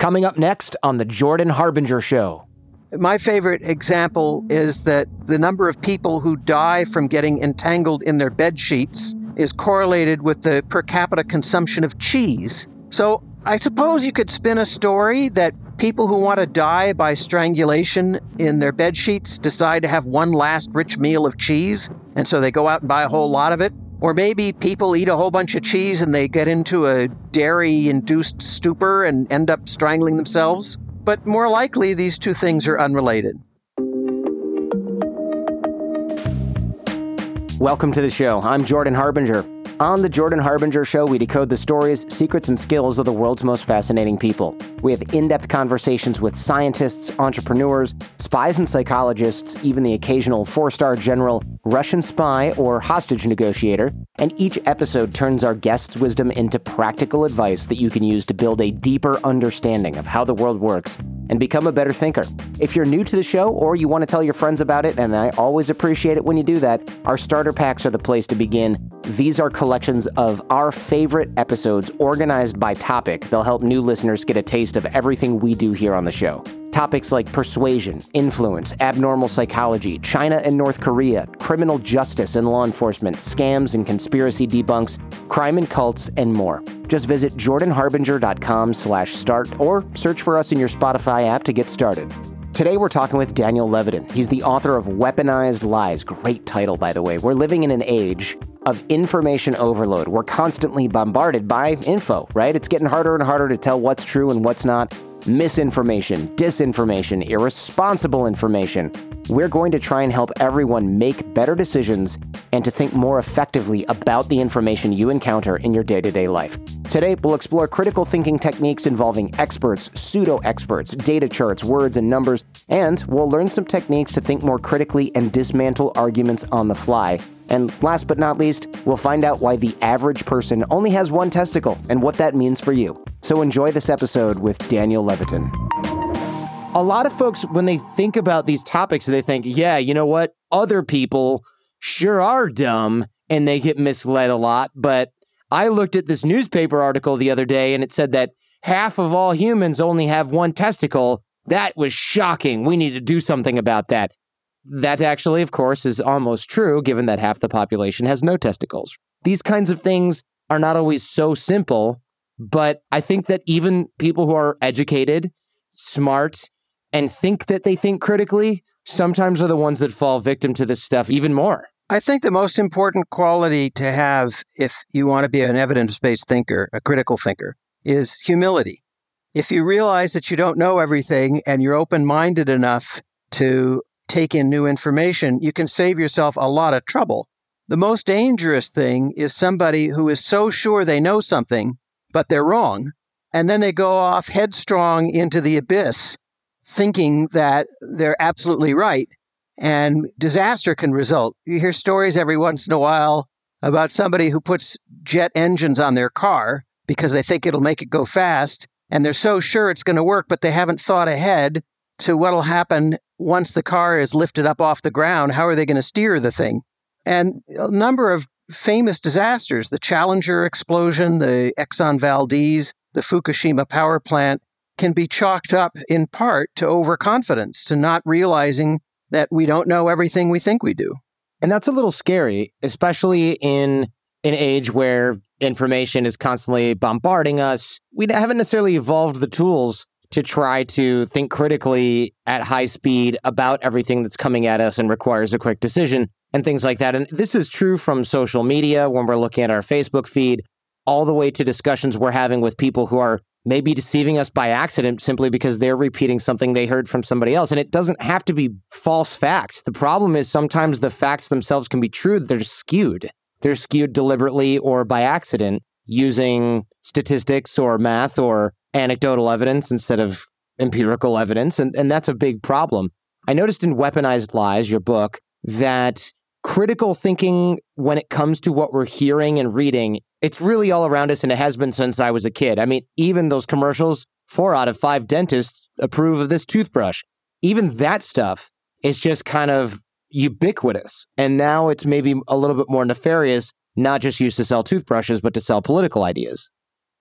Coming up next on The Jordan Harbinger Show. My favorite example is that the number of people who die from getting entangled in their bed sheets is correlated with the per capita consumption of cheese. So I suppose you could spin a story that people who want to die by strangulation in their bed sheets decide to have one last rich meal of cheese, and so they go out and buy a whole lot of it. Or maybe people eat a whole bunch of cheese and they get into a dairy induced stupor and end up strangling themselves. But more likely, these two things are unrelated. Welcome to the show. I'm Jordan Harbinger. On the Jordan Harbinger Show, we decode the stories, secrets, and skills of the world's most fascinating people. We have in depth conversations with scientists, entrepreneurs, spies and psychologists, even the occasional four star general, Russian spy, or hostage negotiator. And each episode turns our guests' wisdom into practical advice that you can use to build a deeper understanding of how the world works and become a better thinker. If you're new to the show or you want to tell your friends about it, and I always appreciate it when you do that, our starter packs are the place to begin. These are collections of our favorite episodes organized by topic. They'll help new listeners get a taste of everything we do here on the show. Topics like persuasion, influence, abnormal psychology, China and North Korea, criminal justice and law enforcement, scams and conspiracy debunks, crime and cults, and more. Just visit jordanharbinger.com slash start or search for us in your Spotify app to get started. Today we're talking with Daniel Levitin. He's the author of Weaponized Lies. Great title, by the way. We're living in an age of information overload. We're constantly bombarded by info, right? It's getting harder and harder to tell what's true and what's not. Misinformation, disinformation, irresponsible information. We're going to try and help everyone make better decisions and to think more effectively about the information you encounter in your day to day life. Today, we'll explore critical thinking techniques involving experts, pseudo experts, data charts, words, and numbers, and we'll learn some techniques to think more critically and dismantle arguments on the fly. And last but not least, we'll find out why the average person only has one testicle and what that means for you. So enjoy this episode with Daniel Levitin. A lot of folks, when they think about these topics, they think, yeah, you know what? Other people sure are dumb and they get misled a lot. But I looked at this newspaper article the other day and it said that half of all humans only have one testicle. That was shocking. We need to do something about that. That actually, of course, is almost true, given that half the population has no testicles. These kinds of things are not always so simple, but I think that even people who are educated, smart, and think that they think critically sometimes are the ones that fall victim to this stuff even more. I think the most important quality to have if you want to be an evidence based thinker, a critical thinker, is humility. If you realize that you don't know everything and you're open minded enough to take in new information, you can save yourself a lot of trouble. The most dangerous thing is somebody who is so sure they know something, but they're wrong. And then they go off headstrong into the abyss, thinking that they're absolutely right. And disaster can result. You hear stories every once in a while about somebody who puts jet engines on their car because they think it'll make it go fast. And they're so sure it's going to work, but they haven't thought ahead to what'll happen once the car is lifted up off the ground. How are they going to steer the thing? And a number of famous disasters, the Challenger explosion, the Exxon Valdez, the Fukushima power plant, can be chalked up in part to overconfidence, to not realizing that we don't know everything we think we do. And that's a little scary, especially in an age where information is constantly bombarding us. We haven't necessarily evolved the tools to try to think critically at high speed about everything that's coming at us and requires a quick decision and things like that. And this is true from social media when we're looking at our Facebook feed, all the way to discussions we're having with people who are maybe deceiving us by accident simply because they're repeating something they heard from somebody else. And it doesn't have to be false facts. The problem is sometimes the facts themselves can be true, they're skewed. They're skewed deliberately or by accident using statistics or math or anecdotal evidence instead of empirical evidence. And, and that's a big problem. I noticed in Weaponized Lies, your book, that critical thinking when it comes to what we're hearing and reading, it's really all around us and it has been since I was a kid. I mean, even those commercials, four out of five dentists approve of this toothbrush. Even that stuff is just kind of ubiquitous. And now it's maybe a little bit more nefarious, not just used to sell toothbrushes, but to sell political ideas.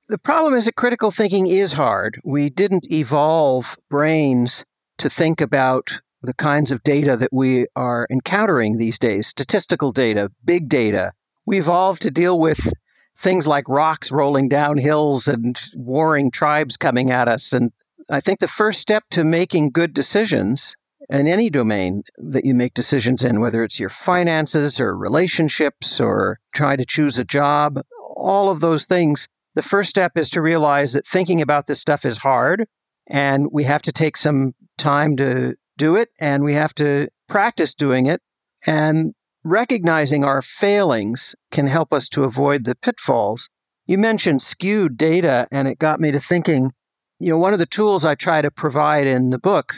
The problem is that critical thinking is hard. We didn't evolve brains to think about the kinds of data that we are encountering these days statistical data, big data. We evolved to deal with things like rocks rolling down hills and warring tribes coming at us. And I think the first step to making good decisions in any domain that you make decisions in, whether it's your finances or relationships or try to choose a job, all of those things, the first step is to realize that thinking about this stuff is hard and we have to take some time to do it and we have to practice doing it. And recognizing our failings can help us to avoid the pitfalls. You mentioned skewed data, and it got me to thinking you know, one of the tools I try to provide in the book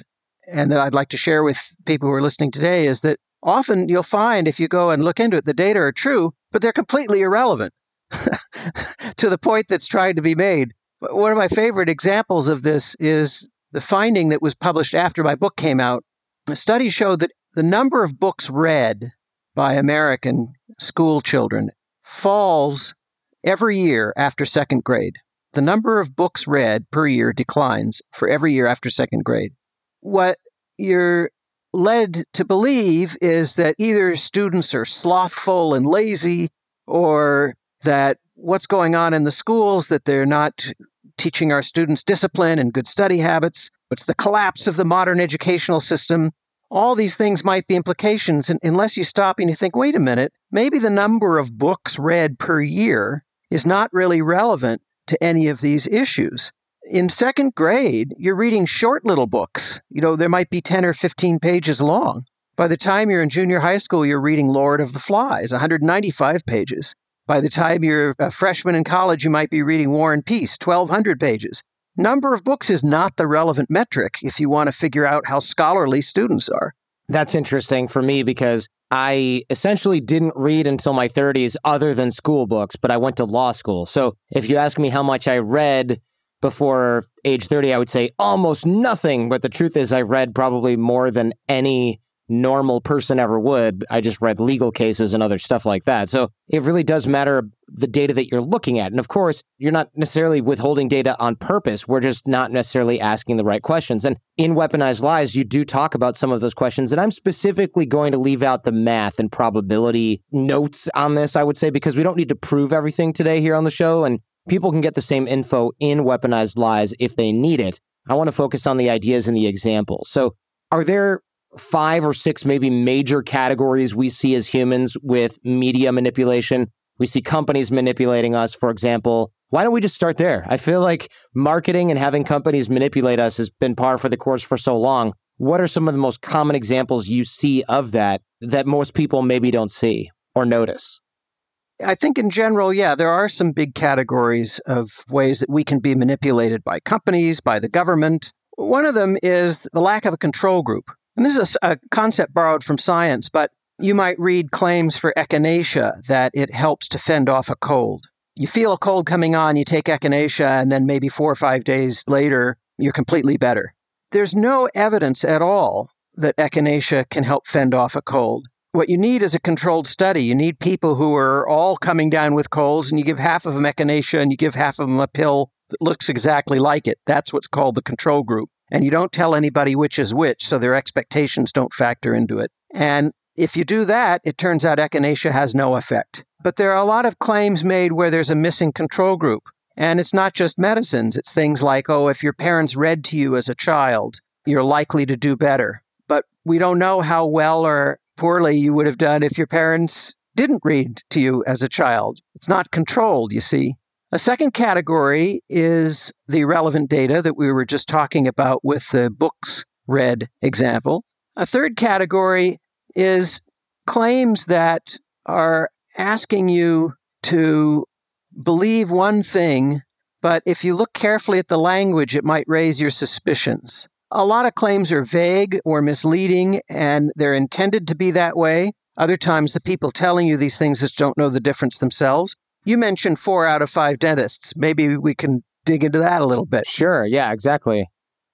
and that I'd like to share with people who are listening today is that often you'll find if you go and look into it, the data are true, but they're completely irrelevant to the point that's trying to be made. One of my favorite examples of this is the finding that was published after my book came out. A study showed that the number of books read by American school children falls every year after second grade. The number of books read per year declines for every year after second grade. What you're led to believe is that either students are slothful and lazy or that what's going on in the schools that they're not teaching our students discipline and good study habits. It's the collapse of the modern educational system. All these things might be implications and unless you stop and you think, wait a minute, maybe the number of books read per year is not really relevant to any of these issues. In second grade, you're reading short little books. You know, there might be 10 or 15 pages long. By the time you're in junior high school, you're reading Lord of the Flies, 195 pages. By the time you're a freshman in college, you might be reading War and Peace, 1,200 pages. Number of books is not the relevant metric if you want to figure out how scholarly students are. That's interesting for me because I essentially didn't read until my 30s other than school books, but I went to law school. So if you ask me how much I read before age 30, I would say almost nothing. But the truth is, I read probably more than any normal person ever would. I just read legal cases and other stuff like that. So it really does matter the data that you're looking at. And of course, you're not necessarily withholding data on purpose. We're just not necessarily asking the right questions. And in Weaponized Lies, you do talk about some of those questions. And I'm specifically going to leave out the math and probability notes on this, I would say, because we don't need to prove everything today here on the show. And people can get the same info in Weaponized Lies if they need it. I want to focus on the ideas and the examples. So, are there five or six maybe major categories we see as humans with media manipulation. We see companies manipulating us, for example. Why don't we just start there? I feel like marketing and having companies manipulate us has been par for the course for so long. What are some of the most common examples you see of that that most people maybe don't see or notice? I think in general, yeah, there are some big categories of ways that we can be manipulated by companies, by the government. One of them is the lack of a control group. And this is a, a concept borrowed from science, but you might read claims for echinacea that it helps to fend off a cold. You feel a cold coming on, you take echinacea, and then maybe four or five days later, you're completely better. There's no evidence at all that echinacea can help fend off a cold. What you need is a controlled study. You need people who are all coming down with colds, and you give half of them echinacea and you give half of them a pill that looks exactly like it. That's what's called the control group and you don't tell anybody which is which, so their expectations don't factor into it. And if you do that, it turns out echinacea has no effect. But there are a lot of claims made where there's a missing control group. And it's not just medicines, it's things like, oh, if your parents read to you as a child, you're likely to do better. But we don't know how well or poorly you would have done if your parents didn't read to you as a child. It's not controlled, you see. A second category is the relevant data that we were just talking about with the books read example. A third category is claims that are asking you to believe one thing but if you look carefully at the language, it might raise your suspicions. A lot of claims are vague or misleading, and they're intended to be that way. Other times, the people telling you these things just don't know the difference themselves. You mentioned four out of five dentists. Maybe we can dig into that a little bit. Sure. Yeah, exactly.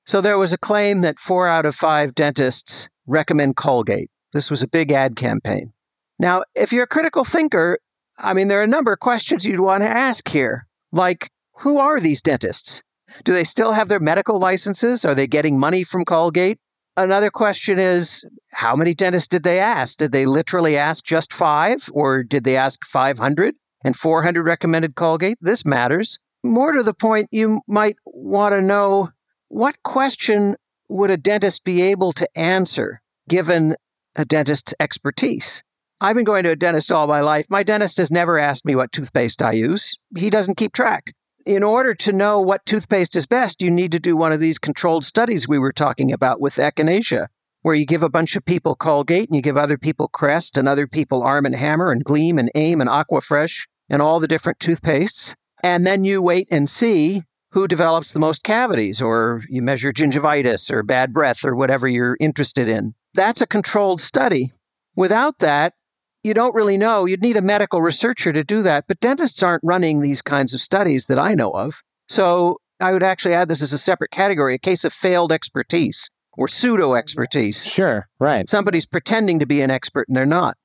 So, there was a claim that four out of five dentists recommend Colgate. This was a big ad campaign. Now, if you're a critical thinker, I mean, there are a number of questions you'd want to ask here. Like, who are these dentists? Do they still have their medical licenses? Are they getting money from Colgate? Another question is how many dentists did they ask? Did they literally ask just five, or did they ask 500 and 400 recommended Colgate? This matters. More to the point, you might want to know what question would a dentist be able to answer given a dentist's expertise? I've been going to a dentist all my life. My dentist has never asked me what toothpaste I use. He doesn't keep track. In order to know what toothpaste is best, you need to do one of these controlled studies we were talking about with echinacea, where you give a bunch of people Colgate and you give other people Crest and other people Arm and Hammer and Gleam and Aim and Aquafresh and all the different toothpastes. And then you wait and see who develops the most cavities, or you measure gingivitis or bad breath or whatever you're interested in. That's a controlled study. Without that, you don't really know. You'd need a medical researcher to do that, but dentists aren't running these kinds of studies that I know of. So I would actually add this as a separate category a case of failed expertise or pseudo expertise. Sure. Right. Somebody's pretending to be an expert and they're not.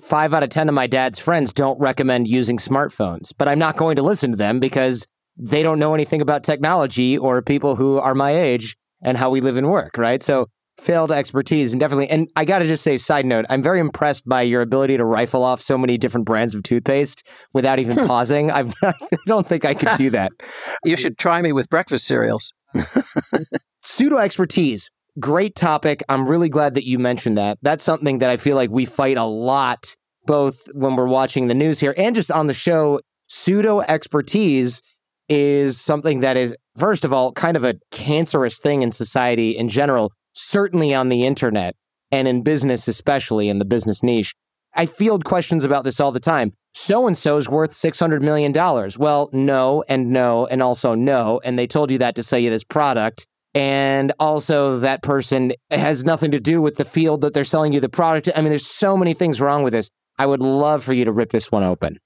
Five out of 10 of my dad's friends don't recommend using smartphones, but I'm not going to listen to them because they don't know anything about technology or people who are my age and how we live and work, right? So failed expertise and definitely and i gotta just say side note i'm very impressed by your ability to rifle off so many different brands of toothpaste without even hmm. pausing I've, i don't think i could do that You should try me with breakfast cereals. pseudo expertise great topic i'm really glad that you mentioned that that's something that i feel like we fight a lot both when we're watching the news here and just on the show pseudo expertise is something that is first of all kind of a cancerous thing in society in general certainly on the internet and in business, especially in the business niche. I field questions about this all the time. So and so's worth $600 million. Well, no, and no, and also no. And they told you that to sell you this product. And also, that person has nothing to do with the field that they're selling you the product. I mean, there's so many things wrong with this. I would love for you to rip this one open.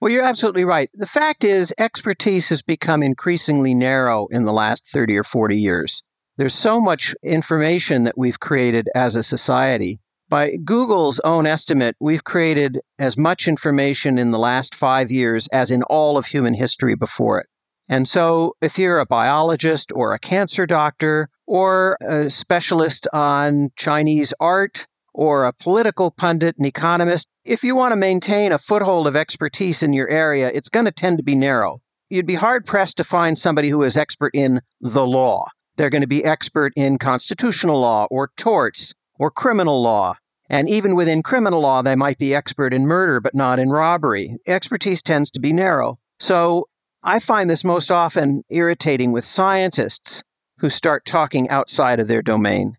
Well, you're absolutely right. The fact is, expertise has become increasingly narrow in the last 30 or 40 years. There's so much information that we've created as a society. By Google's own estimate, we've created as much information in the last five years as in all of human history before it. And so, if you're a biologist or a cancer doctor or a specialist on Chinese art or a political pundit, and economist, if you want to maintain a foothold of expertise in your area, it's going to tend to be narrow. You'd be hard pressed to find somebody who is expert in the law. They're going to be expert in constitutional law or torts or criminal law. And even within criminal law, they might be expert in murder, but not in robbery. Expertise tends to be narrow. So I find this most often irritating with scientists who start talking outside of their domain.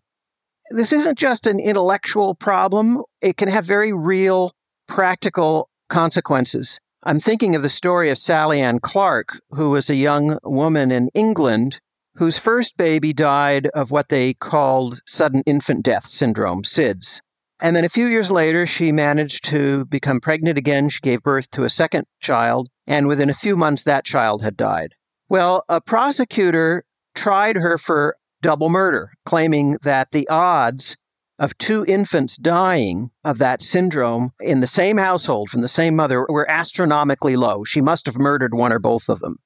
This isn't just an intellectual problem, it can have very real, practical consequences. I'm thinking of the story of Sally Ann Clark, who was a young woman in England whose first baby died of what they called sudden infant death syndrome, SIDS. And then a few years later, she managed to become pregnant again. She gave birth to a second child, and within a few months, that child had died. Well, a prosecutor tried her for double murder, claiming that the odds of two infants dying of that syndrome in the same household from the same mother were astronomically low. She must have murdered one or both of them.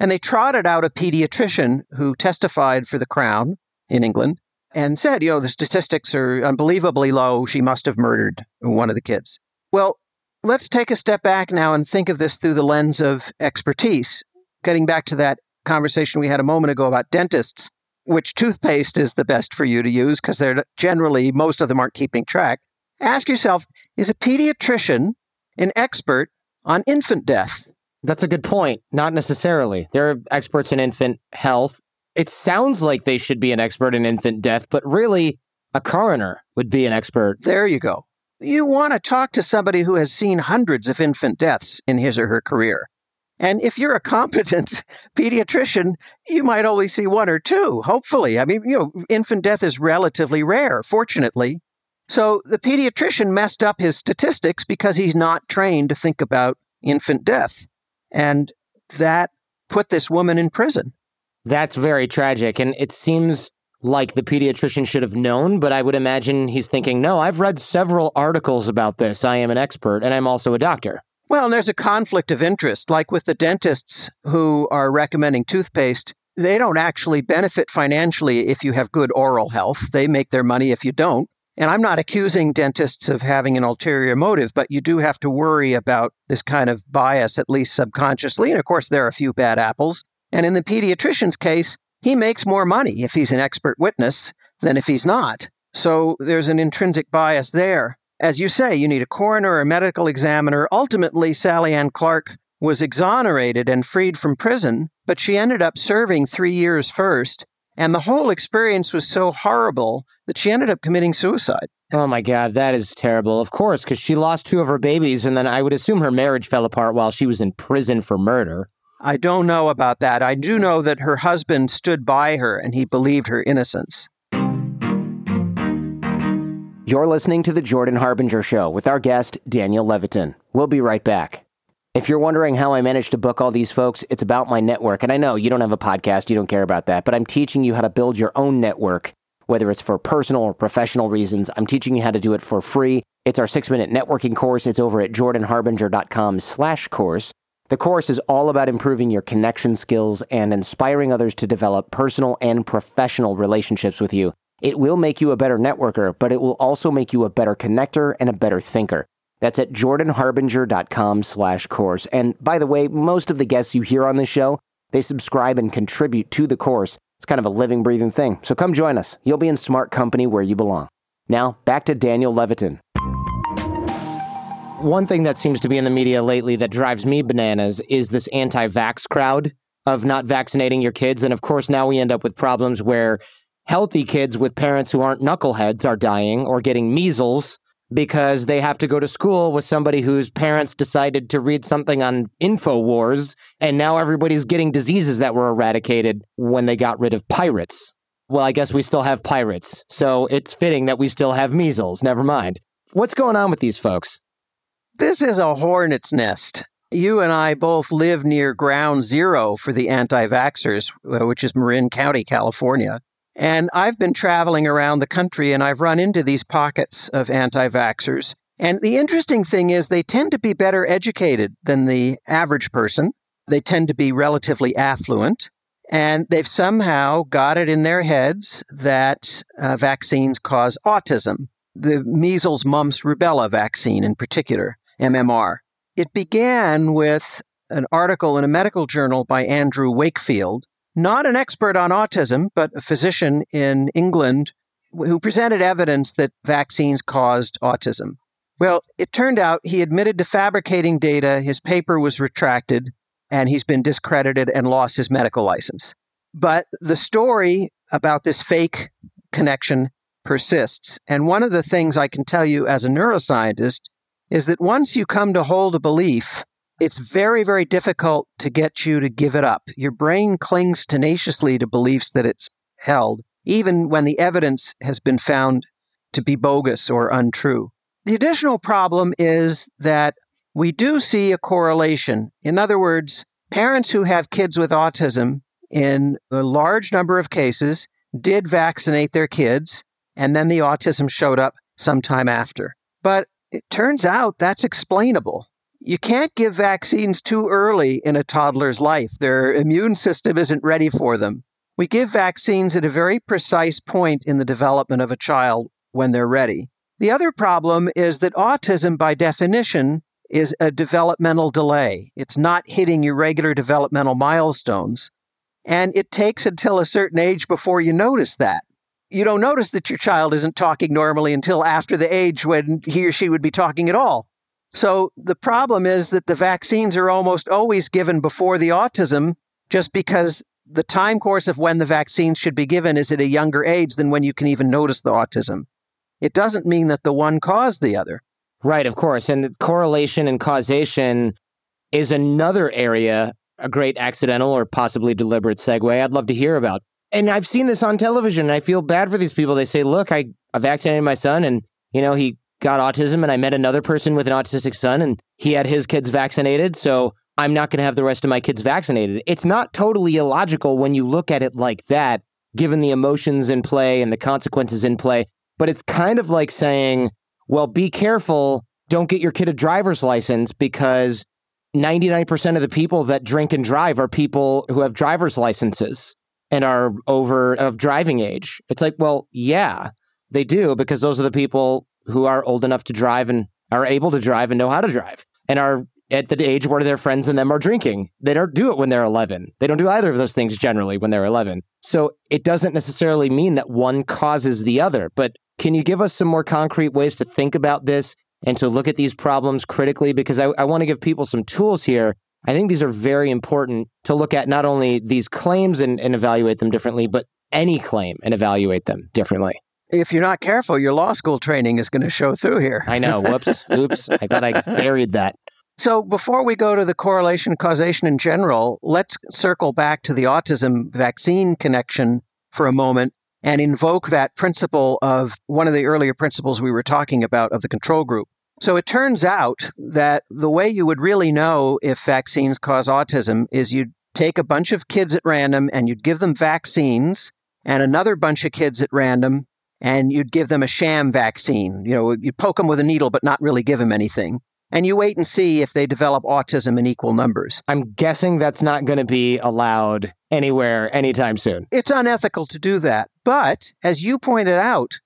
And they trotted out a pediatrician who testified for the Crown in England and said, you know, the statistics are unbelievably low. She must have murdered one of the kids. Well, let's take a step back now and think of this through the lens of expertise. Getting back to that conversation we had a moment ago about dentists, which toothpaste is the best for you to use because they're generally, most of them aren't keeping track. Ask yourself, is a pediatrician an expert on infant death? That's a good point. Not necessarily. They're experts in infant health. It sounds like they should be an expert in infant death, but really, a coroner would be an expert. There you go. You want to talk to somebody who has seen hundreds of infant deaths in his or her career. And if you're a competent pediatrician, you might only see one or two, hopefully. I mean, you know, infant death is relatively rare, fortunately. So the pediatrician messed up his statistics because he's not trained to think about infant death. And that put this woman in prison. That's very tragic. And it seems like the pediatrician should have known, but I would imagine he's thinking, no, I've read several articles about this. I am an expert and I'm also a doctor. Well, and there's a conflict of interest, like with the dentists who are recommending toothpaste. They don't actually benefit financially if you have good oral health. They make their money if you don't. And I'm not accusing dentists of having an ulterior motive, but you do have to worry about this kind of bias, at least subconsciously. And of course, there are a few bad apples. And in the pediatrician's case, he makes more money if he's an expert witness than if he's not. So there's an intrinsic bias there. As you say, you need a coroner or a medical examiner. Ultimately, Sally Ann Clark was exonerated and freed from prison, but she ended up serving three years first and the whole experience was so horrible that she ended up committing suicide. Oh my God, that is terrible. Of course, because she lost two of her babies, and then I would assume her marriage fell apart while she was in prison for murder. I don't know about that. I do know that her husband stood by her and he believed her innocence. You're listening to The Jordan Harbinger Show with our guest, Daniel Levitin. We'll be right back. If you're wondering how I managed to book all these folks, it's about my network. And I know you don't have a podcast, you don't care about that, but I'm teaching you how to build your own network, whether it's for personal or professional reasons. I'm teaching you how to do it for free. It's our six minute networking course. It's over at jordanharbinger.com slash course. The course is all about improving your connection skills and inspiring others to develop personal and professional relationships with you. It will make you a better networker, but it will also make you a better connector and a better thinker. That's at jordanharbinger.com slash course. And by the way, most of the guests you hear on this show, they subscribe and contribute to the course. It's kind of a living, breathing thing. So come join us. You'll be in smart company where you belong. Now, back to Daniel Levitin. One thing that seems to be in the media lately that drives me bananas is this anti vax crowd of not vaccinating your kids. And of course, now we end up with problems where healthy kids with parents who aren't knuckleheads are dying or getting measles because they have to go to school with somebody whose parents decided to read something on InfoWars, and now everybody's getting diseases that were eradicated when they got rid of pirates. Well, I guess we still have pirates, so it's fitting that we still have measles. Never mind. What's going on with these folks? This is a hornet's nest. You and I both live near ground zero for the anti vaxxers, uh, which is Marin County, California. And I've been traveling around the country and I've run into these pockets of anti vaxxers. And the interesting thing is, they tend to be better educated than the average person. They tend to be relatively affluent. And they've somehow got it in their heads that uh, vaccines cause autism. The measles, mumps, rubella vaccine in particular, MMR. It began with an article in a medical journal by Andrew Wakefield, not an expert on autism, but a physician in England who presented evidence that vaccines caused autism. Well, it turned out he admitted to fabricating data, his paper was retracted, and he's been discredited and lost his medical license. But the story about this fake connection persists. And one of the things I can tell you as a neuroscientist is that once you come to hold a belief, it's very, very difficult to get you to give it up. Your brain clings tenaciously to beliefs that it's held, even when the evidence has been found to be bogus or untrue. The additional problem is that we do see a correlation. In other words, parents who have kids with autism, in a large number of cases, did vaccinate their kids, and then the autism showed up sometime after. But it turns out that's explainable you can't give vaccines too early in a toddler's life. Their immune system isn't ready for them. We give vaccines at a very precise point in the development of a child when they're ready. The other problem is that autism, by definition, is a developmental delay. It's not hitting your regular developmental milestones. And it takes until a certain age before you notice that. You don't notice that your child isn't talking normally until after the age when he or she would be talking at all. So the problem is that the vaccines are almost always given before the autism just because the time course of when the vaccine should be given is at a younger age than when you can even notice the autism. It doesn't mean that the one caused the other. Right, of course. And correlation and causation is another area a great accidental or possibly deliberate segue I'd love to hear about. And I've seen this on television and I feel bad for these people. They say, look, I, I vaccinated my son and, you know, he got autism and I met another person with an autistic son and he had his kids vaccinated. So I'm not going to have the rest of my kids vaccinated. It's not totally illogical when you look at it like that, given the emotions in play and the consequences in play. But it's kind of like saying, well, be careful. Don't get your kid a driver's license because 99% of the people that drink and drive are people who have driver's licenses and are over of driving age. It's like, well, yeah, they do because those are the people who are old enough to drive and are able to drive and know how to drive and are at the age where their friends and them are drinking. They don't do it when they're 11. They don't do either of those things generally when they're 11. So it doesn't necessarily mean that one causes the other. But can you give us some more concrete ways to think about this and to look at these problems critically? Because I, I want to give people some tools here. I think these are very important to look at not only these claims and, and evaluate them differently, but any claim and evaluate them differently if you're not careful, your law school training is going to show through here. I know. Whoops. Oops. I thought I buried that. So, before we go to the correlation causation in general, let's circle back to the autism vaccine connection for a moment and invoke that principle of one of the earlier principles we were talking about of the control group. So, it turns out that the way you would really know if vaccines cause autism is you'd take a bunch of kids at random and you'd give them vaccines, and another bunch of kids at random and you'd give them a sham vaccine. You know, you poke them with a needle, but not really give them anything. And you wait and see if they develop autism in equal numbers. I'm guessing that's not going to be allowed anywhere anytime soon. It's unethical to do that. But as you pointed out,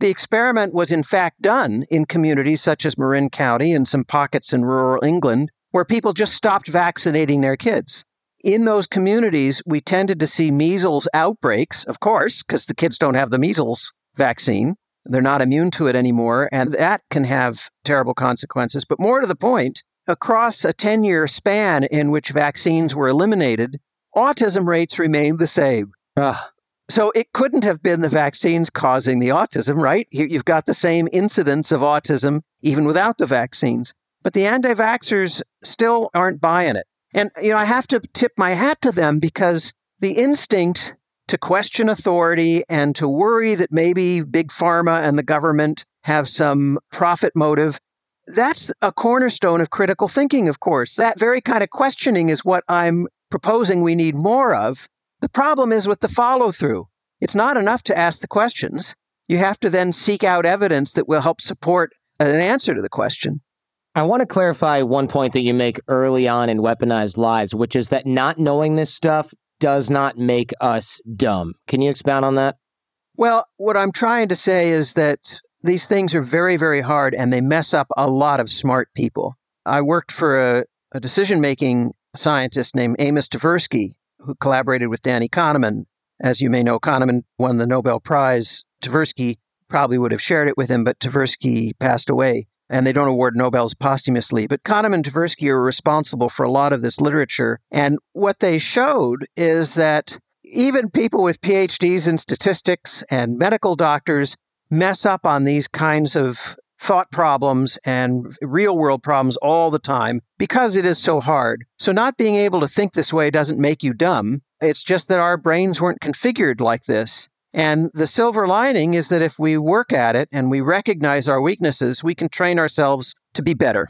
the experiment was in fact done in communities such as Marin County and some pockets in rural England where people just stopped vaccinating their kids. In those communities, we tended to see measles outbreaks, of course, because the kids don't have the measles vaccine. They're not immune to it anymore, and that can have terrible consequences. But more to the point, across a 10 year span in which vaccines were eliminated, autism rates remained the same. Ugh. So it couldn't have been the vaccines causing the autism, right? You've got the same incidence of autism even without the vaccines. But the anti vaxxers still aren't buying it. And, you know, I have to tip my hat to them because the instinct to question authority and to worry that maybe big pharma and the government have some profit motive. That's a cornerstone of critical thinking, of course. That very kind of questioning is what I'm proposing we need more of. The problem is with the follow through. It's not enough to ask the questions. You have to then seek out evidence that will help support an answer to the question. I want to clarify one point that you make early on in Weaponized Lies, which is that not knowing this stuff does not make us dumb. Can you expound on that? Well, what I'm trying to say is that these things are very, very hard and they mess up a lot of smart people. I worked for a, a decision making scientist named Amos Tversky, who collaborated with Danny Kahneman. As you may know, Kahneman won the Nobel Prize. Tversky probably would have shared it with him, but Tversky passed away and they don't award Nobels posthumously. But Kahneman and Tversky are responsible for a lot of this literature. And what they showed is that even people with PhDs in statistics and medical doctors mess up on these kinds of thought problems and real world problems all the time because it is so hard. So, not being able to think this way doesn't make you dumb. It's just that our brains weren't configured like this. And the silver lining is that if we work at it and we recognize our weaknesses, we can train ourselves to be better.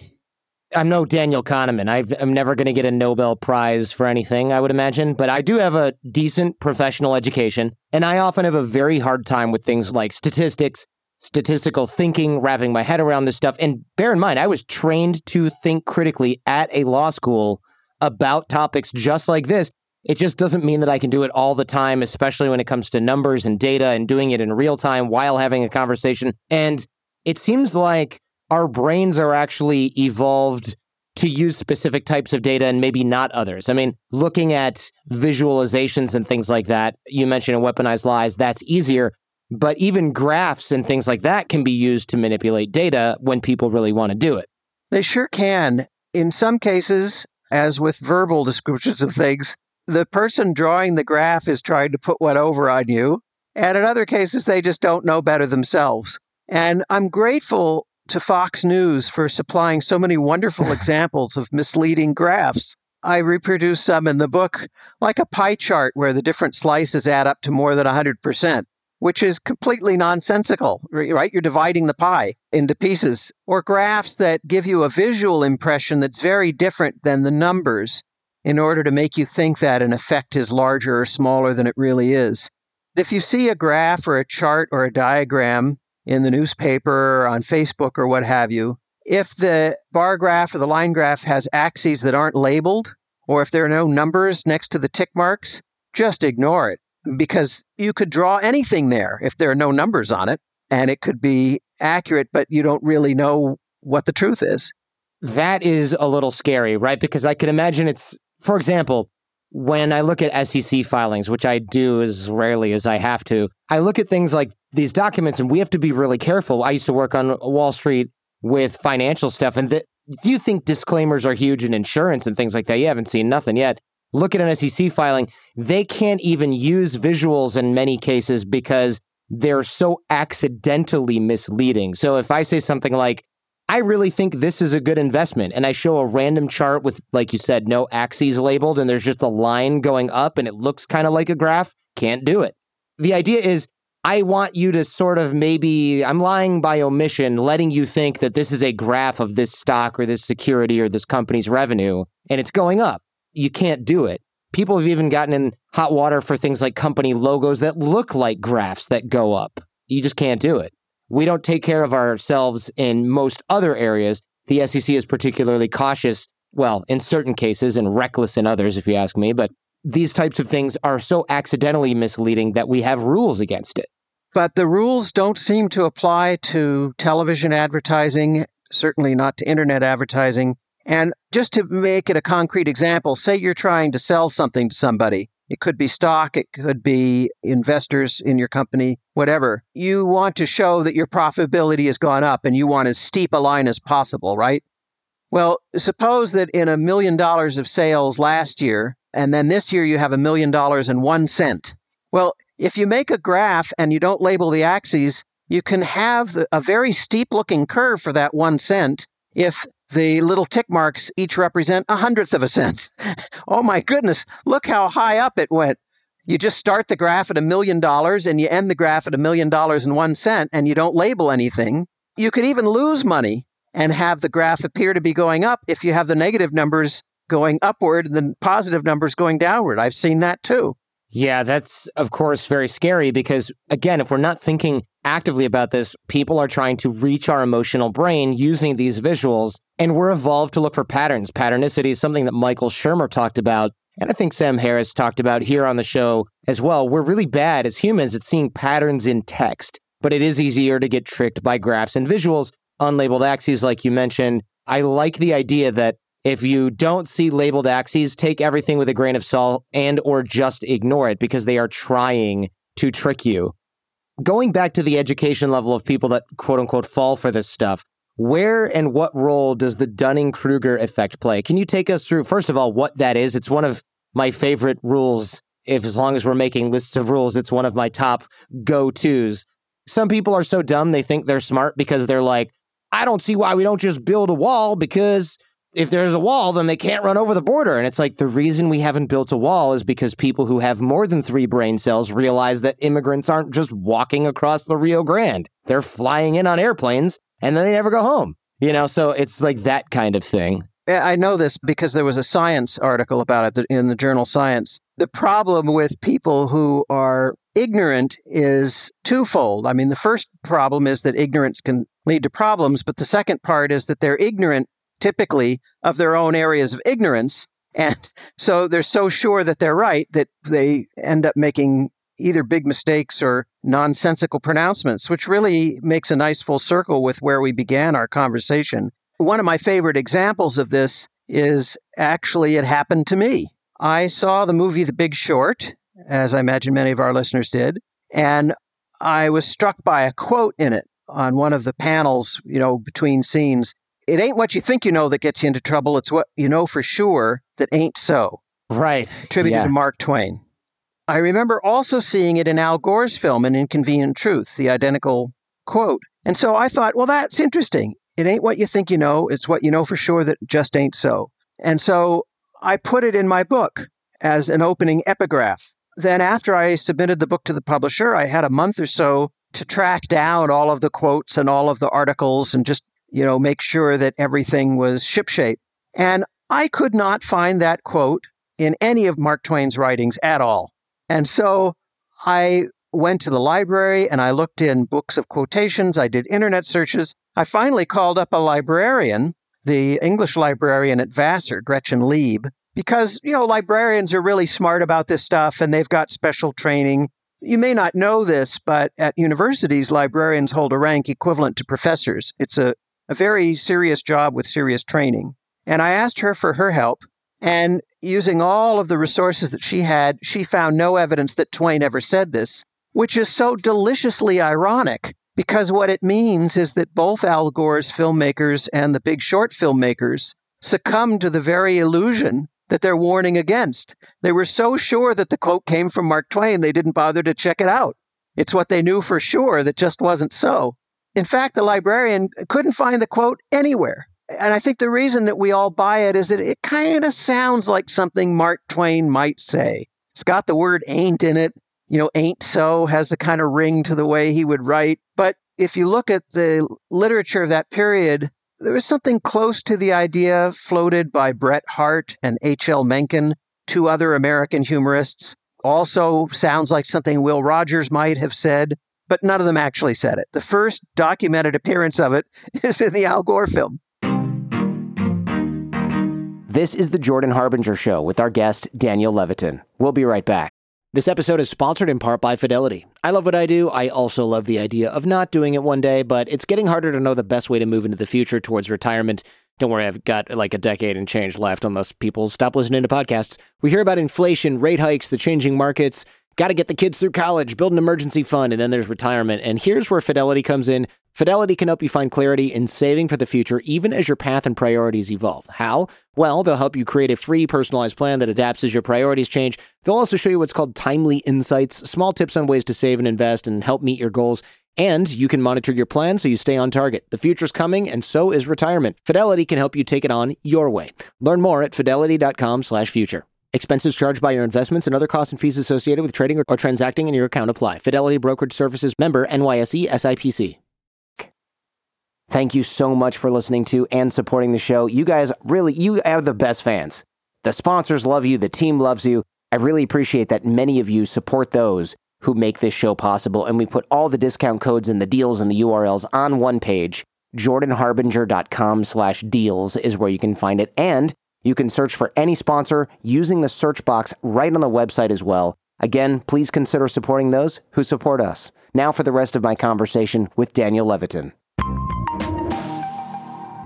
I'm no Daniel Kahneman. i am never going to get a Nobel Prize for anything, I would imagine, but I do have a decent professional education, and I often have a very hard time with things like statistics, statistical thinking, wrapping my head around this stuff. And bear in mind, I was trained to think critically at a law school about topics just like this. It just doesn't mean that I can do it all the time, especially when it comes to numbers and data and doing it in real time while having a conversation. And it seems like our brains are actually evolved to use specific types of data and maybe not others. I mean, looking at visualizations and things like that, you mentioned in Weaponized Lies, that's easier. But even graphs and things like that can be used to manipulate data when people really want to do it. They sure can. In some cases, as with verbal descriptions of things, the person drawing the graph is trying to put one over on you. And in other cases, they just don't know better themselves. And I'm grateful to Fox News for supplying so many wonderful examples of misleading graphs. I reproduce some in the book, like a pie chart where the different slices add up to more than 100%, which is completely nonsensical, right? You're dividing the pie into pieces, or graphs that give you a visual impression that's very different than the numbers in order to make you think that an effect is larger or smaller than it really is. If you see a graph or a chart or a diagram in the newspaper or on Facebook or what have you, if the bar graph or the line graph has axes that aren't labeled, or if there are no numbers next to the tick marks, just ignore it because you could draw anything there if there are no numbers on it and it could be accurate, but you don't really know what the truth is. That is a little scary, right? Because I could imagine it's, for example, when I look at SEC filings, which I do as rarely as I have to, I look at things like these documents and we have to be really careful. I used to work on Wall Street with financial stuff. And th- do you think disclaimers are huge in insurance and things like that? You haven't seen nothing yet. Look at an SEC filing. They can't even use visuals in many cases because they're so accidentally misleading. So if I say something like, I really think this is a good investment, and I show a random chart with, like you said, no axes labeled, and there's just a line going up and it looks kind of like a graph, can't do it. The idea is I want you to sort of maybe, I'm lying by omission, letting you think that this is a graph of this stock or this security or this company's revenue, and it's going up. You can't do it. People have even gotten in hot water for things like company logos that look like graphs that go up. You just can't do it. We don't take care of ourselves in most other areas. The SEC is particularly cautious, well, in certain cases and reckless in others, if you ask me, but these types of things are so accidentally misleading that we have rules against it. But the rules don't seem to apply to television advertising, certainly not to internet advertising. And just to make it a concrete example, say you're trying to sell something to somebody. It could be stock, it could be investors in your company, whatever. You want to show that your profitability has gone up and you want as steep a line as possible, right? Well, suppose that in a million dollars of sales last year, and then this year you have a million dollars and one cent. Well, if you make a graph and you don't label the axes, you can have a very steep looking curve for that one cent if the little tick marks each represent a hundredth of a cent. oh my goodness, look how high up it went. You just start the graph at a million dollars and you end the graph at a million dollars and one cent and you don't label anything. You could even lose money and have the graph appear to be going up if you have the negative numbers going upward and the positive numbers going downward. I've seen that too. Yeah, that's of course very scary because, again, if we're not thinking actively about this, people are trying to reach our emotional brain using these visuals, and we're evolved to look for patterns. Patternicity is something that Michael Shermer talked about, and I think Sam Harris talked about here on the show as well. We're really bad as humans at seeing patterns in text, but it is easier to get tricked by graphs and visuals, unlabeled axes, like you mentioned. I like the idea that if you don't see labeled axes, take everything with a grain of salt and or just ignore it because they are trying to trick you. Going back to the education level of people that quote unquote fall for this stuff, where and what role does the Dunning Kruger effect play? Can you take us through, first of all, what that is? It's one of my favorite rules. If as long as we're making lists of rules, it's one of my top go tos. Some people are so dumb they think they're smart because they're like, I don't see why we don't just build a wall because if there's a wall, then they can't run over the border. And it's like the reason we haven't built a wall is because people who have more than three brain cells realize that immigrants aren't just walking across the Rio Grande. They're flying in on airplanes and then they never go home. You know, so it's like that kind of thing. I know this because there was a science article about it in the journal Science. The problem with people who are ignorant is twofold. I mean, the first problem is that ignorance can lead to problems, but the second part is that they're ignorant typically of their own areas of ignorance. And so they're so sure that they're right that they end up making either big mistakes or nonsensical pronouncements, which really makes a nice full circle with where we began our conversation. One of my favorite examples of this is actually it happened to me. I saw the movie The Big Short, as I imagine many of our listeners did, and I was struck by a quote in it on one of the panels, you know, between scenes it ain't what you think you know that gets you into trouble. It's what you know for sure that ain't so. Right. Attributed yeah. to Mark Twain. I remember also seeing it in Al Gore's film, An Inconvenient Truth, the identical quote. And so I thought, well, that's interesting. It ain't what you think you know. It's what you know for sure that just ain't so. And so I put it in my book as an opening epigraph. Then, after I submitted the book to the publisher, I had a month or so to track down all of the quotes and all of the articles and just, you know, make sure that everything was shipshape. And I could not find that quote in any of Mark Twain's writings at all. And so I went to the library and I looked in books of quotations. I did internet searches. I finally called up a librarian, the English librarian at Vassar, Gretchen Lieb, because, you know, librarians are really smart about this stuff and they've got special training. You may not know this, but at universities, librarians hold a rank equivalent to professors. It's a, a very serious job with serious training. And I asked her for her help. And using all of the resources that she had, she found no evidence that Twain ever said this, which is so deliciously ironic because what it means is that both Al Gore's filmmakers and the big short filmmakers succumbed to the very illusion that they're warning against. They were so sure that the quote came from Mark Twain, they didn't bother to check it out. It's what they knew for sure that just wasn't so. In fact, the librarian couldn't find the quote anywhere. And I think the reason that we all buy it is that it kind of sounds like something Mark Twain might say. It's got the word ain't in it. You know, ain't so has the kind of ring to the way he would write. But if you look at the literature of that period, there was something close to the idea floated by Bret Harte and H.L. Mencken, two other American humorists. Also sounds like something Will Rogers might have said, but none of them actually said it. The first documented appearance of it is in the Al Gore film. This is the Jordan Harbinger Show with our guest, Daniel Levitin. We'll be right back. This episode is sponsored in part by Fidelity. I love what I do. I also love the idea of not doing it one day, but it's getting harder to know the best way to move into the future towards retirement. Don't worry, I've got like a decade and change left unless people stop listening to podcasts. We hear about inflation, rate hikes, the changing markets. Got to get the kids through college, build an emergency fund, and then there's retirement. And here's where Fidelity comes in. Fidelity can help you find clarity in saving for the future, even as your path and priorities evolve. How? Well, they'll help you create a free personalized plan that adapts as your priorities change. They'll also show you what's called timely insights, small tips on ways to save and invest and help meet your goals. And you can monitor your plan so you stay on target. The future's coming, and so is retirement. Fidelity can help you take it on your way. Learn more at fidelity.com/future. Expenses charged by your investments and other costs and fees associated with trading or, or transacting in your account apply. Fidelity Brokerage Services member NYSE SIPC. Thank you so much for listening to and supporting the show. You guys really, you are the best fans. The sponsors love you, the team loves you. I really appreciate that many of you support those who make this show possible. And we put all the discount codes and the deals and the URLs on one page. JordanHarbinger.com slash deals is where you can find it. And you can search for any sponsor using the search box right on the website as well. Again, please consider supporting those who support us. Now for the rest of my conversation with Daniel Levitin.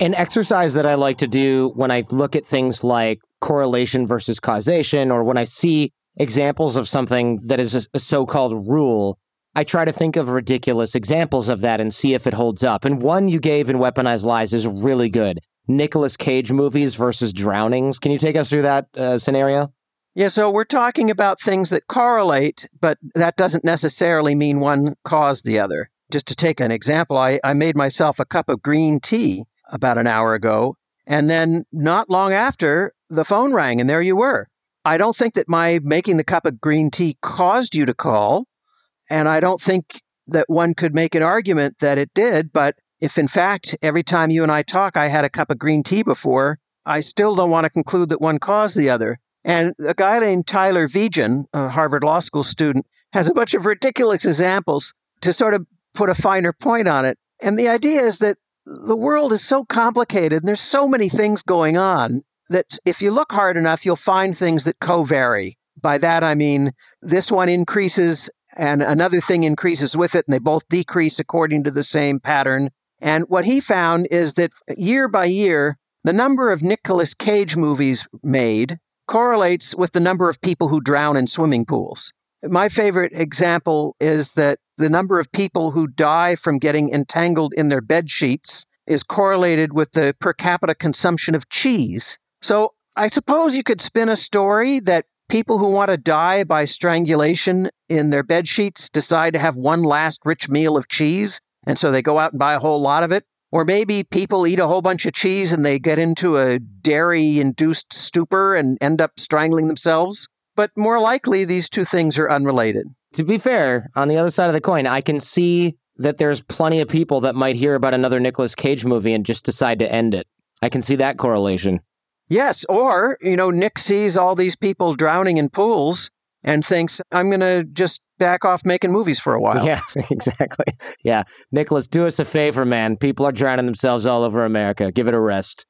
An exercise that I like to do when I look at things like correlation versus causation, or when I see examples of something that is a so called rule, I try to think of ridiculous examples of that and see if it holds up. And one you gave in Weaponized Lies is really good. Nicolas Cage movies versus drownings. Can you take us through that uh, scenario? Yeah, so we're talking about things that correlate, but that doesn't necessarily mean one caused the other. Just to take an example, I, I made myself a cup of green tea about an hour ago. And then not long after, the phone rang and there you were. I don't think that my making the cup of green tea caused you to call. And I don't think that one could make an argument that it did. But if in fact, every time you and I talk, I had a cup of green tea before, I still don't want to conclude that one caused the other. And a guy named Tyler Vigen, a Harvard Law School student, has a bunch of ridiculous examples to sort of put a finer point on it. And the idea is that the world is so complicated and there's so many things going on that if you look hard enough, you'll find things that co-vary. By that, I mean this one increases and another thing increases with it, and they both decrease according to the same pattern. And what he found is that year by year, the number of Nicolas Cage movies made correlates with the number of people who drown in swimming pools. My favorite example is that the number of people who die from getting entangled in their bed sheets is correlated with the per capita consumption of cheese. So I suppose you could spin a story that people who want to die by strangulation in their bed sheets decide to have one last rich meal of cheese, and so they go out and buy a whole lot of it. Or maybe people eat a whole bunch of cheese and they get into a dairy induced stupor and end up strangling themselves. But more likely, these two things are unrelated. To be fair, on the other side of the coin, I can see that there's plenty of people that might hear about another Nicolas Cage movie and just decide to end it. I can see that correlation. Yes, or, you know, Nick sees all these people drowning in pools and thinks, I'm going to just back off making movies for a while. Yeah, exactly. Yeah. Nicolas, do us a favor, man. People are drowning themselves all over America. Give it a rest.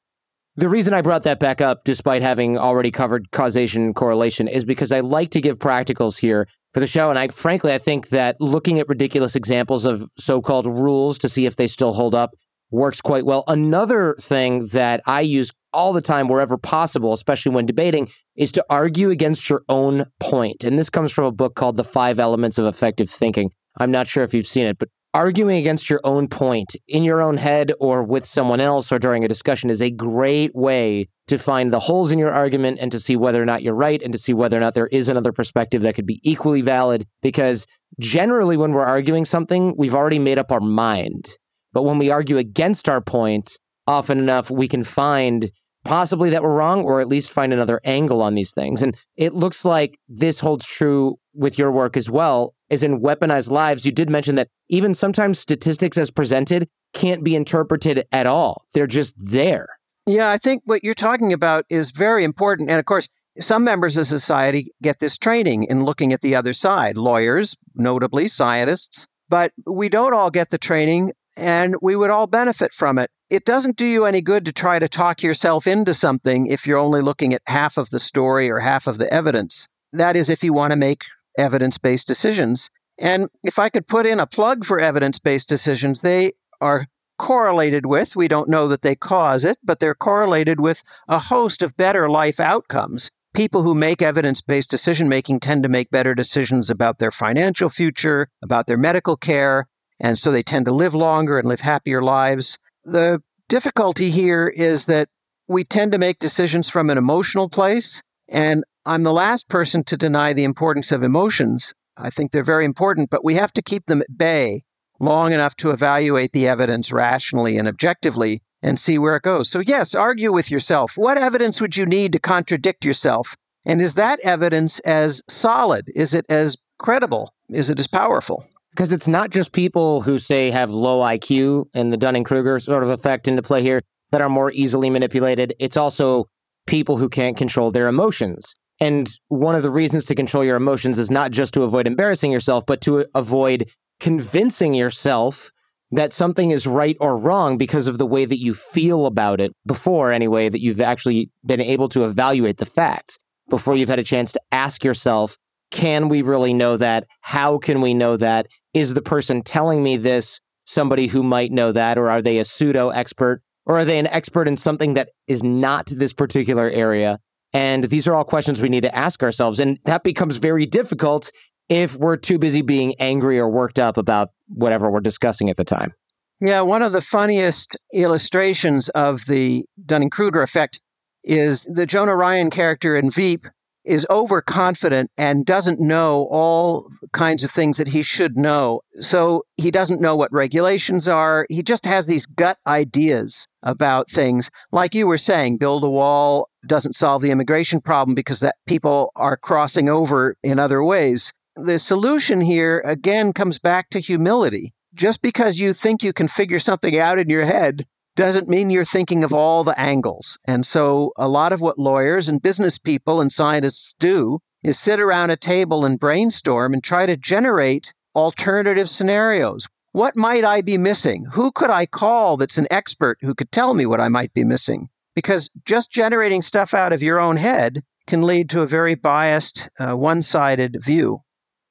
The reason I brought that back up, despite having already covered causation and correlation, is because I like to give practicals here for the show. And I frankly, I think that looking at ridiculous examples of so called rules to see if they still hold up works quite well. Another thing that I use all the time, wherever possible, especially when debating, is to argue against your own point. And this comes from a book called The Five Elements of Effective Thinking. I'm not sure if you've seen it, but arguing against your own point in your own head or with someone else or during a discussion is a great way to find the holes in your argument and to see whether or not you're right and to see whether or not there is another perspective that could be equally valid. Because generally, when we're arguing something, we've already made up our mind. But when we argue against our point, often enough, we can find possibly that we're wrong or at least find another angle on these things. And it looks like this holds true with your work as well. As in Weaponized Lies, you did mention that even sometimes statistics as presented can't be interpreted at all. They're just there. Yeah, I think what you're talking about is very important. And of course, some members of society get this training in looking at the other side, lawyers, notably scientists, but we don't all get the training and we would all benefit from it. It doesn't do you any good to try to talk yourself into something if you're only looking at half of the story or half of the evidence. That is, if you want to make evidence based decisions. And if I could put in a plug for evidence based decisions, they are correlated with, we don't know that they cause it, but they're correlated with a host of better life outcomes. People who make evidence based decision making tend to make better decisions about their financial future, about their medical care, and so they tend to live longer and live happier lives. The difficulty here is that we tend to make decisions from an emotional place, and I'm the last person to deny the importance of emotions. I think they're very important, but we have to keep them at bay long enough to evaluate the evidence rationally and objectively and see where it goes. So, yes, argue with yourself. What evidence would you need to contradict yourself? And is that evidence as solid? Is it as credible? Is it as powerful? Because it's not just people who say have low IQ and the Dunning Kruger sort of effect into play here that are more easily manipulated. It's also people who can't control their emotions. And one of the reasons to control your emotions is not just to avoid embarrassing yourself, but to avoid convincing yourself that something is right or wrong because of the way that you feel about it before, anyway, that you've actually been able to evaluate the facts, before you've had a chance to ask yourself, can we really know that? How can we know that? Is the person telling me this somebody who might know that, or are they a pseudo expert, or are they an expert in something that is not this particular area? And these are all questions we need to ask ourselves. And that becomes very difficult if we're too busy being angry or worked up about whatever we're discussing at the time. Yeah, one of the funniest illustrations of the Dunning Kruger effect is the Jonah Ryan character in Veep is overconfident and doesn't know all kinds of things that he should know. So he doesn't know what regulations are. He just has these gut ideas about things. Like you were saying, build a wall doesn't solve the immigration problem because that people are crossing over in other ways. The solution here again comes back to humility. Just because you think you can figure something out in your head doesn't mean you're thinking of all the angles. And so, a lot of what lawyers and business people and scientists do is sit around a table and brainstorm and try to generate alternative scenarios. What might I be missing? Who could I call that's an expert who could tell me what I might be missing? Because just generating stuff out of your own head can lead to a very biased, uh, one sided view.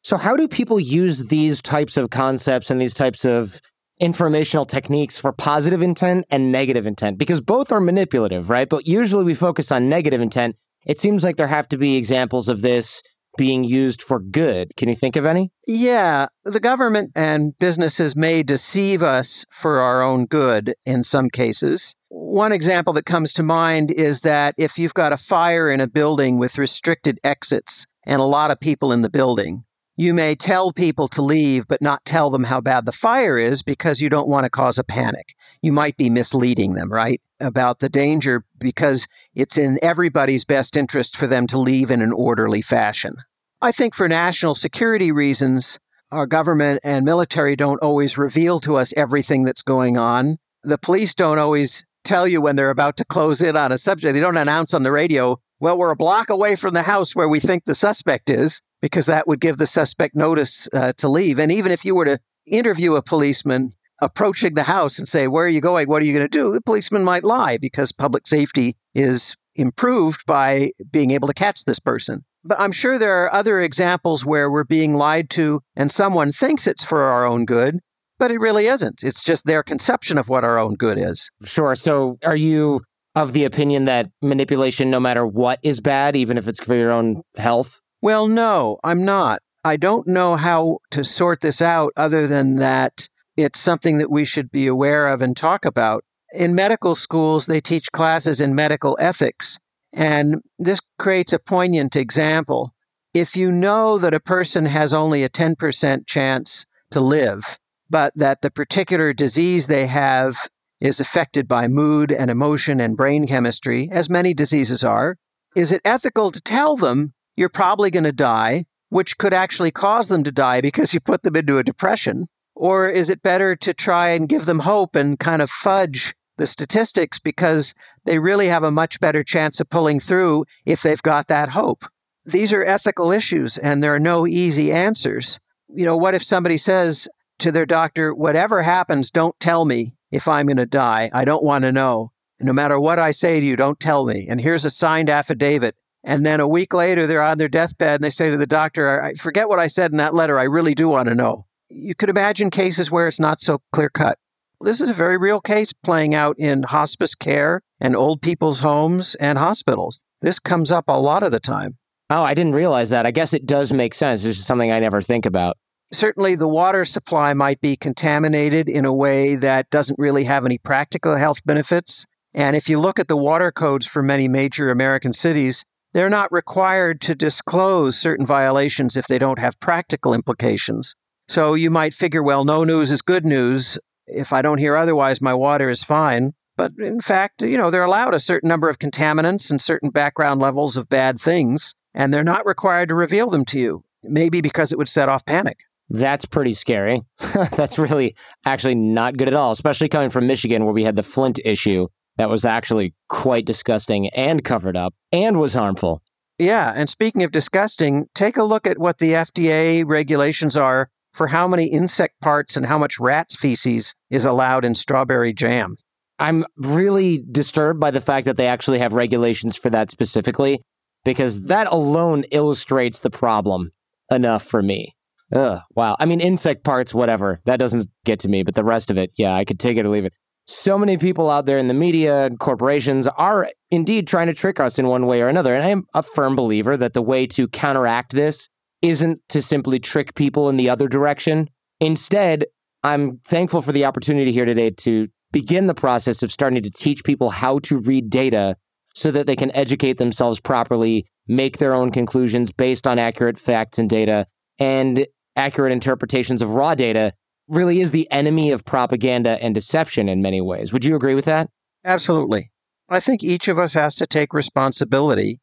So, how do people use these types of concepts and these types of informational techniques for positive intent and negative intent because both are manipulative, right? But usually we focus on negative intent. It seems like there have to be examples of this being used for good. Can you think of any? Yeah, the government and businesses may deceive us for our own good in some cases. One example that comes to mind is that if you've got a fire in a building with restricted exits and a lot of people in the building, You may tell people to leave, but not tell them how bad the fire is because you don't want to cause a panic. You might be misleading them, right? About the danger because it's in everybody's best interest for them to leave in an orderly fashion. I think for national security reasons, our government and military don't always reveal to us everything that's going on. The police don't always tell you when they're about to close in on a subject. They don't announce on the radio, well, we're a block away from the house where we think the suspect is, because that would give the suspect notice uh, to leave. And even if you were to interview a policeman approaching the house and say, Where are you going? What are you going to do? The policeman might lie because public safety is improved by being able to catch this person. But I'm sure there are other examples where we're being lied to and someone thinks it's for our own good, but it really isn't. It's just their conception of what our own good is. Sure. So are you of the opinion that manipulation, no matter what, is bad, even if it's for your own health? Well, no, I'm not. I don't know how to sort this out other than that it's something that we should be aware of and talk about. In medical schools, they teach classes in medical ethics, and this creates a poignant example. If you know that a person has only a 10% chance to live, but that the particular disease they have is affected by mood and emotion and brain chemistry, as many diseases are, is it ethical to tell them you're probably going to die, which could actually cause them to die because you put them into a depression? Or is it better to try and give them hope and kind of fudge the statistics because they really have a much better chance of pulling through if they've got that hope? These are ethical issues and there are no easy answers. You know, what if somebody says to their doctor, whatever happens, don't tell me if I'm going to die. I don't want to know. No matter what I say to you, don't tell me. And here's a signed affidavit and then a week later, they're on their deathbed and they say to the doctor, I forget what I said in that letter. I really do want to know. You could imagine cases where it's not so clear cut. This is a very real case playing out in hospice care and old people's homes and hospitals. This comes up a lot of the time. Oh, I didn't realize that. I guess it does make sense. This is something I never think about. Certainly, the water supply might be contaminated in a way that doesn't really have any practical health benefits. And if you look at the water codes for many major American cities, they're not required to disclose certain violations if they don't have practical implications. So you might figure, well, no news is good news. If I don't hear otherwise, my water is fine. But in fact, you know, they're allowed a certain number of contaminants and certain background levels of bad things, and they're not required to reveal them to you, maybe because it would set off panic. That's pretty scary. That's really actually not good at all, especially coming from Michigan where we had the Flint issue that was actually quite disgusting and covered up and was harmful. Yeah, and speaking of disgusting, take a look at what the FDA regulations are for how many insect parts and how much rat's feces is allowed in strawberry jam. I'm really disturbed by the fact that they actually have regulations for that specifically, because that alone illustrates the problem enough for me. Ugh, wow. I mean, insect parts, whatever. That doesn't get to me, but the rest of it, yeah, I could take it or leave it so many people out there in the media and corporations are indeed trying to trick us in one way or another. And I'm a firm believer that the way to counteract this isn't to simply trick people in the other direction. Instead, I'm thankful for the opportunity here today to begin the process of starting to teach people how to read data so that they can educate themselves properly, make their own conclusions based on accurate facts and data, and accurate interpretations of raw data really is the enemy of propaganda and deception in many ways. Would you agree with that? Absolutely. I think each of us has to take responsibility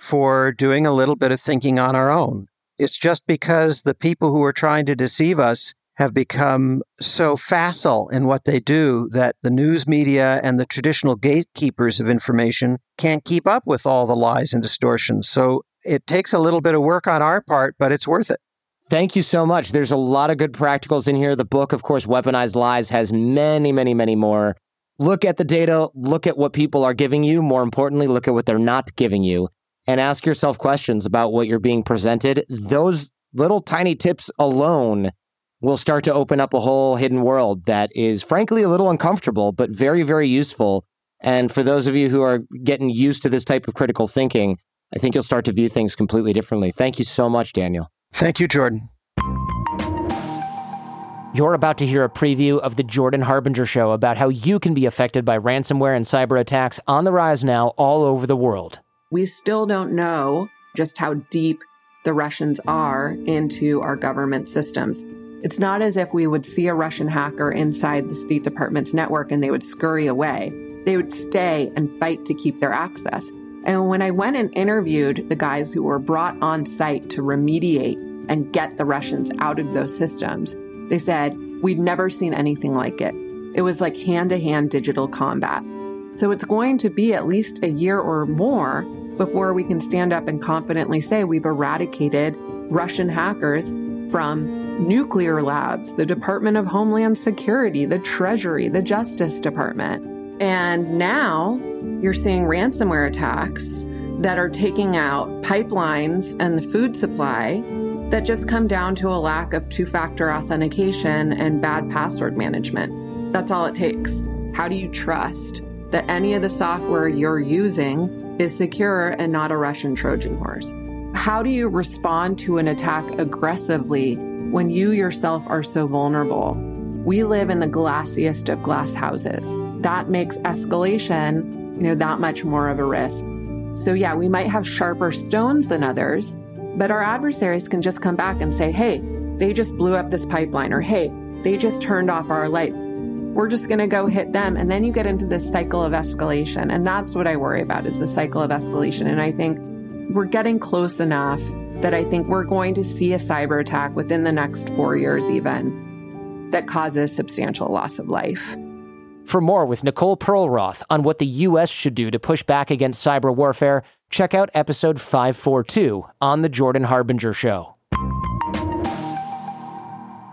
for doing a little bit of thinking on our own. It's just because the people who are trying to deceive us have become so facile in what they do that the news media and the traditional gatekeepers of information can't keep up with all the lies and distortions. So it takes a little bit of work on our part, but it's worth it. Thank you so much. There's a lot of good practicals in here. The book, of course, Weaponized Lies, has many, many, many more. Look at the data, look at what people are giving you. More importantly, look at what they're not giving you and ask yourself questions about what you're being presented. Those little tiny tips alone will start to open up a whole hidden world that is, frankly, a little uncomfortable, but very, very useful. And for those of you who are getting used to this type of critical thinking, I think you'll start to view things completely differently. Thank you so much, Daniel. Thank you, Jordan. You're about to hear a preview of the Jordan Harbinger Show about how you can be affected by ransomware and cyber attacks on the rise now all over the world. We still don't know just how deep the Russians are into our government systems. It's not as if we would see a Russian hacker inside the State Department's network and they would scurry away. They would stay and fight to keep their access. And when I went and interviewed the guys who were brought on site to remediate and get the Russians out of those systems, they said, We'd never seen anything like it. It was like hand to hand digital combat. So it's going to be at least a year or more before we can stand up and confidently say we've eradicated Russian hackers from nuclear labs, the Department of Homeland Security, the Treasury, the Justice Department. And now you're seeing ransomware attacks that are taking out pipelines and the food supply that just come down to a lack of two factor authentication and bad password management. That's all it takes. How do you trust that any of the software you're using is secure and not a Russian Trojan horse? How do you respond to an attack aggressively when you yourself are so vulnerable? We live in the glassiest of glass houses. That makes escalation, you know, that much more of a risk. So yeah, we might have sharper stones than others, but our adversaries can just come back and say, "Hey, they just blew up this pipeline," or "Hey, they just turned off our lights." We're just going to go hit them and then you get into this cycle of escalation. And that's what I worry about is the cycle of escalation. And I think we're getting close enough that I think we're going to see a cyber attack within the next four years, even that causes substantial loss of life. For more with Nicole Perlroth on what the U.S. should do to push back against cyber warfare, check out episode 542 on The Jordan Harbinger Show.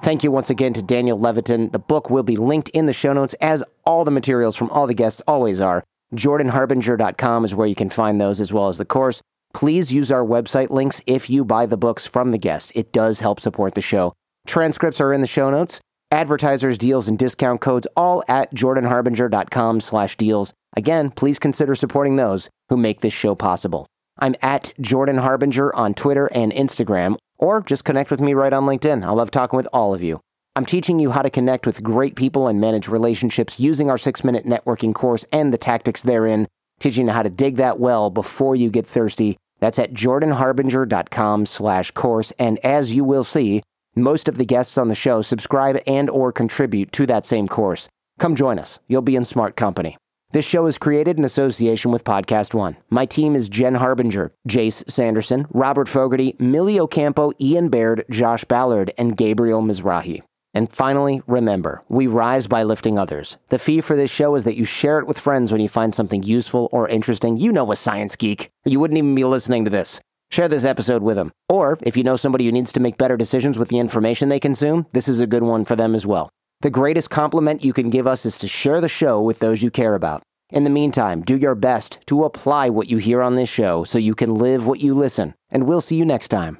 Thank you once again to Daniel Levitin. The book will be linked in the show notes, as all the materials from all the guests always are. JordanHarbinger.com is where you can find those, as well as the course. Please use our website links if you buy the books from the guest. It does help support the show. Transcripts are in the show notes. Advertisers, deals, and discount codes all at jordanharbinger.com slash deals. Again, please consider supporting those who make this show possible. I'm at Jordan Harbinger on Twitter and Instagram, or just connect with me right on LinkedIn. I love talking with all of you. I'm teaching you how to connect with great people and manage relationships using our six minute networking course and the tactics therein teaching you how to dig that well before you get thirsty. That's at jordanharbinger.com slash course. And as you will see, most of the guests on the show subscribe and or contribute to that same course. Come join us. You'll be in smart company. This show is created in association with Podcast One. My team is Jen Harbinger, Jase Sanderson, Robert Fogarty, Millie Ocampo, Ian Baird, Josh Ballard, and Gabriel Mizrahi. And finally, remember, we rise by lifting others. The fee for this show is that you share it with friends when you find something useful or interesting. You know a science geek. You wouldn't even be listening to this. Share this episode with them. Or if you know somebody who needs to make better decisions with the information they consume, this is a good one for them as well. The greatest compliment you can give us is to share the show with those you care about. In the meantime, do your best to apply what you hear on this show so you can live what you listen. And we'll see you next time.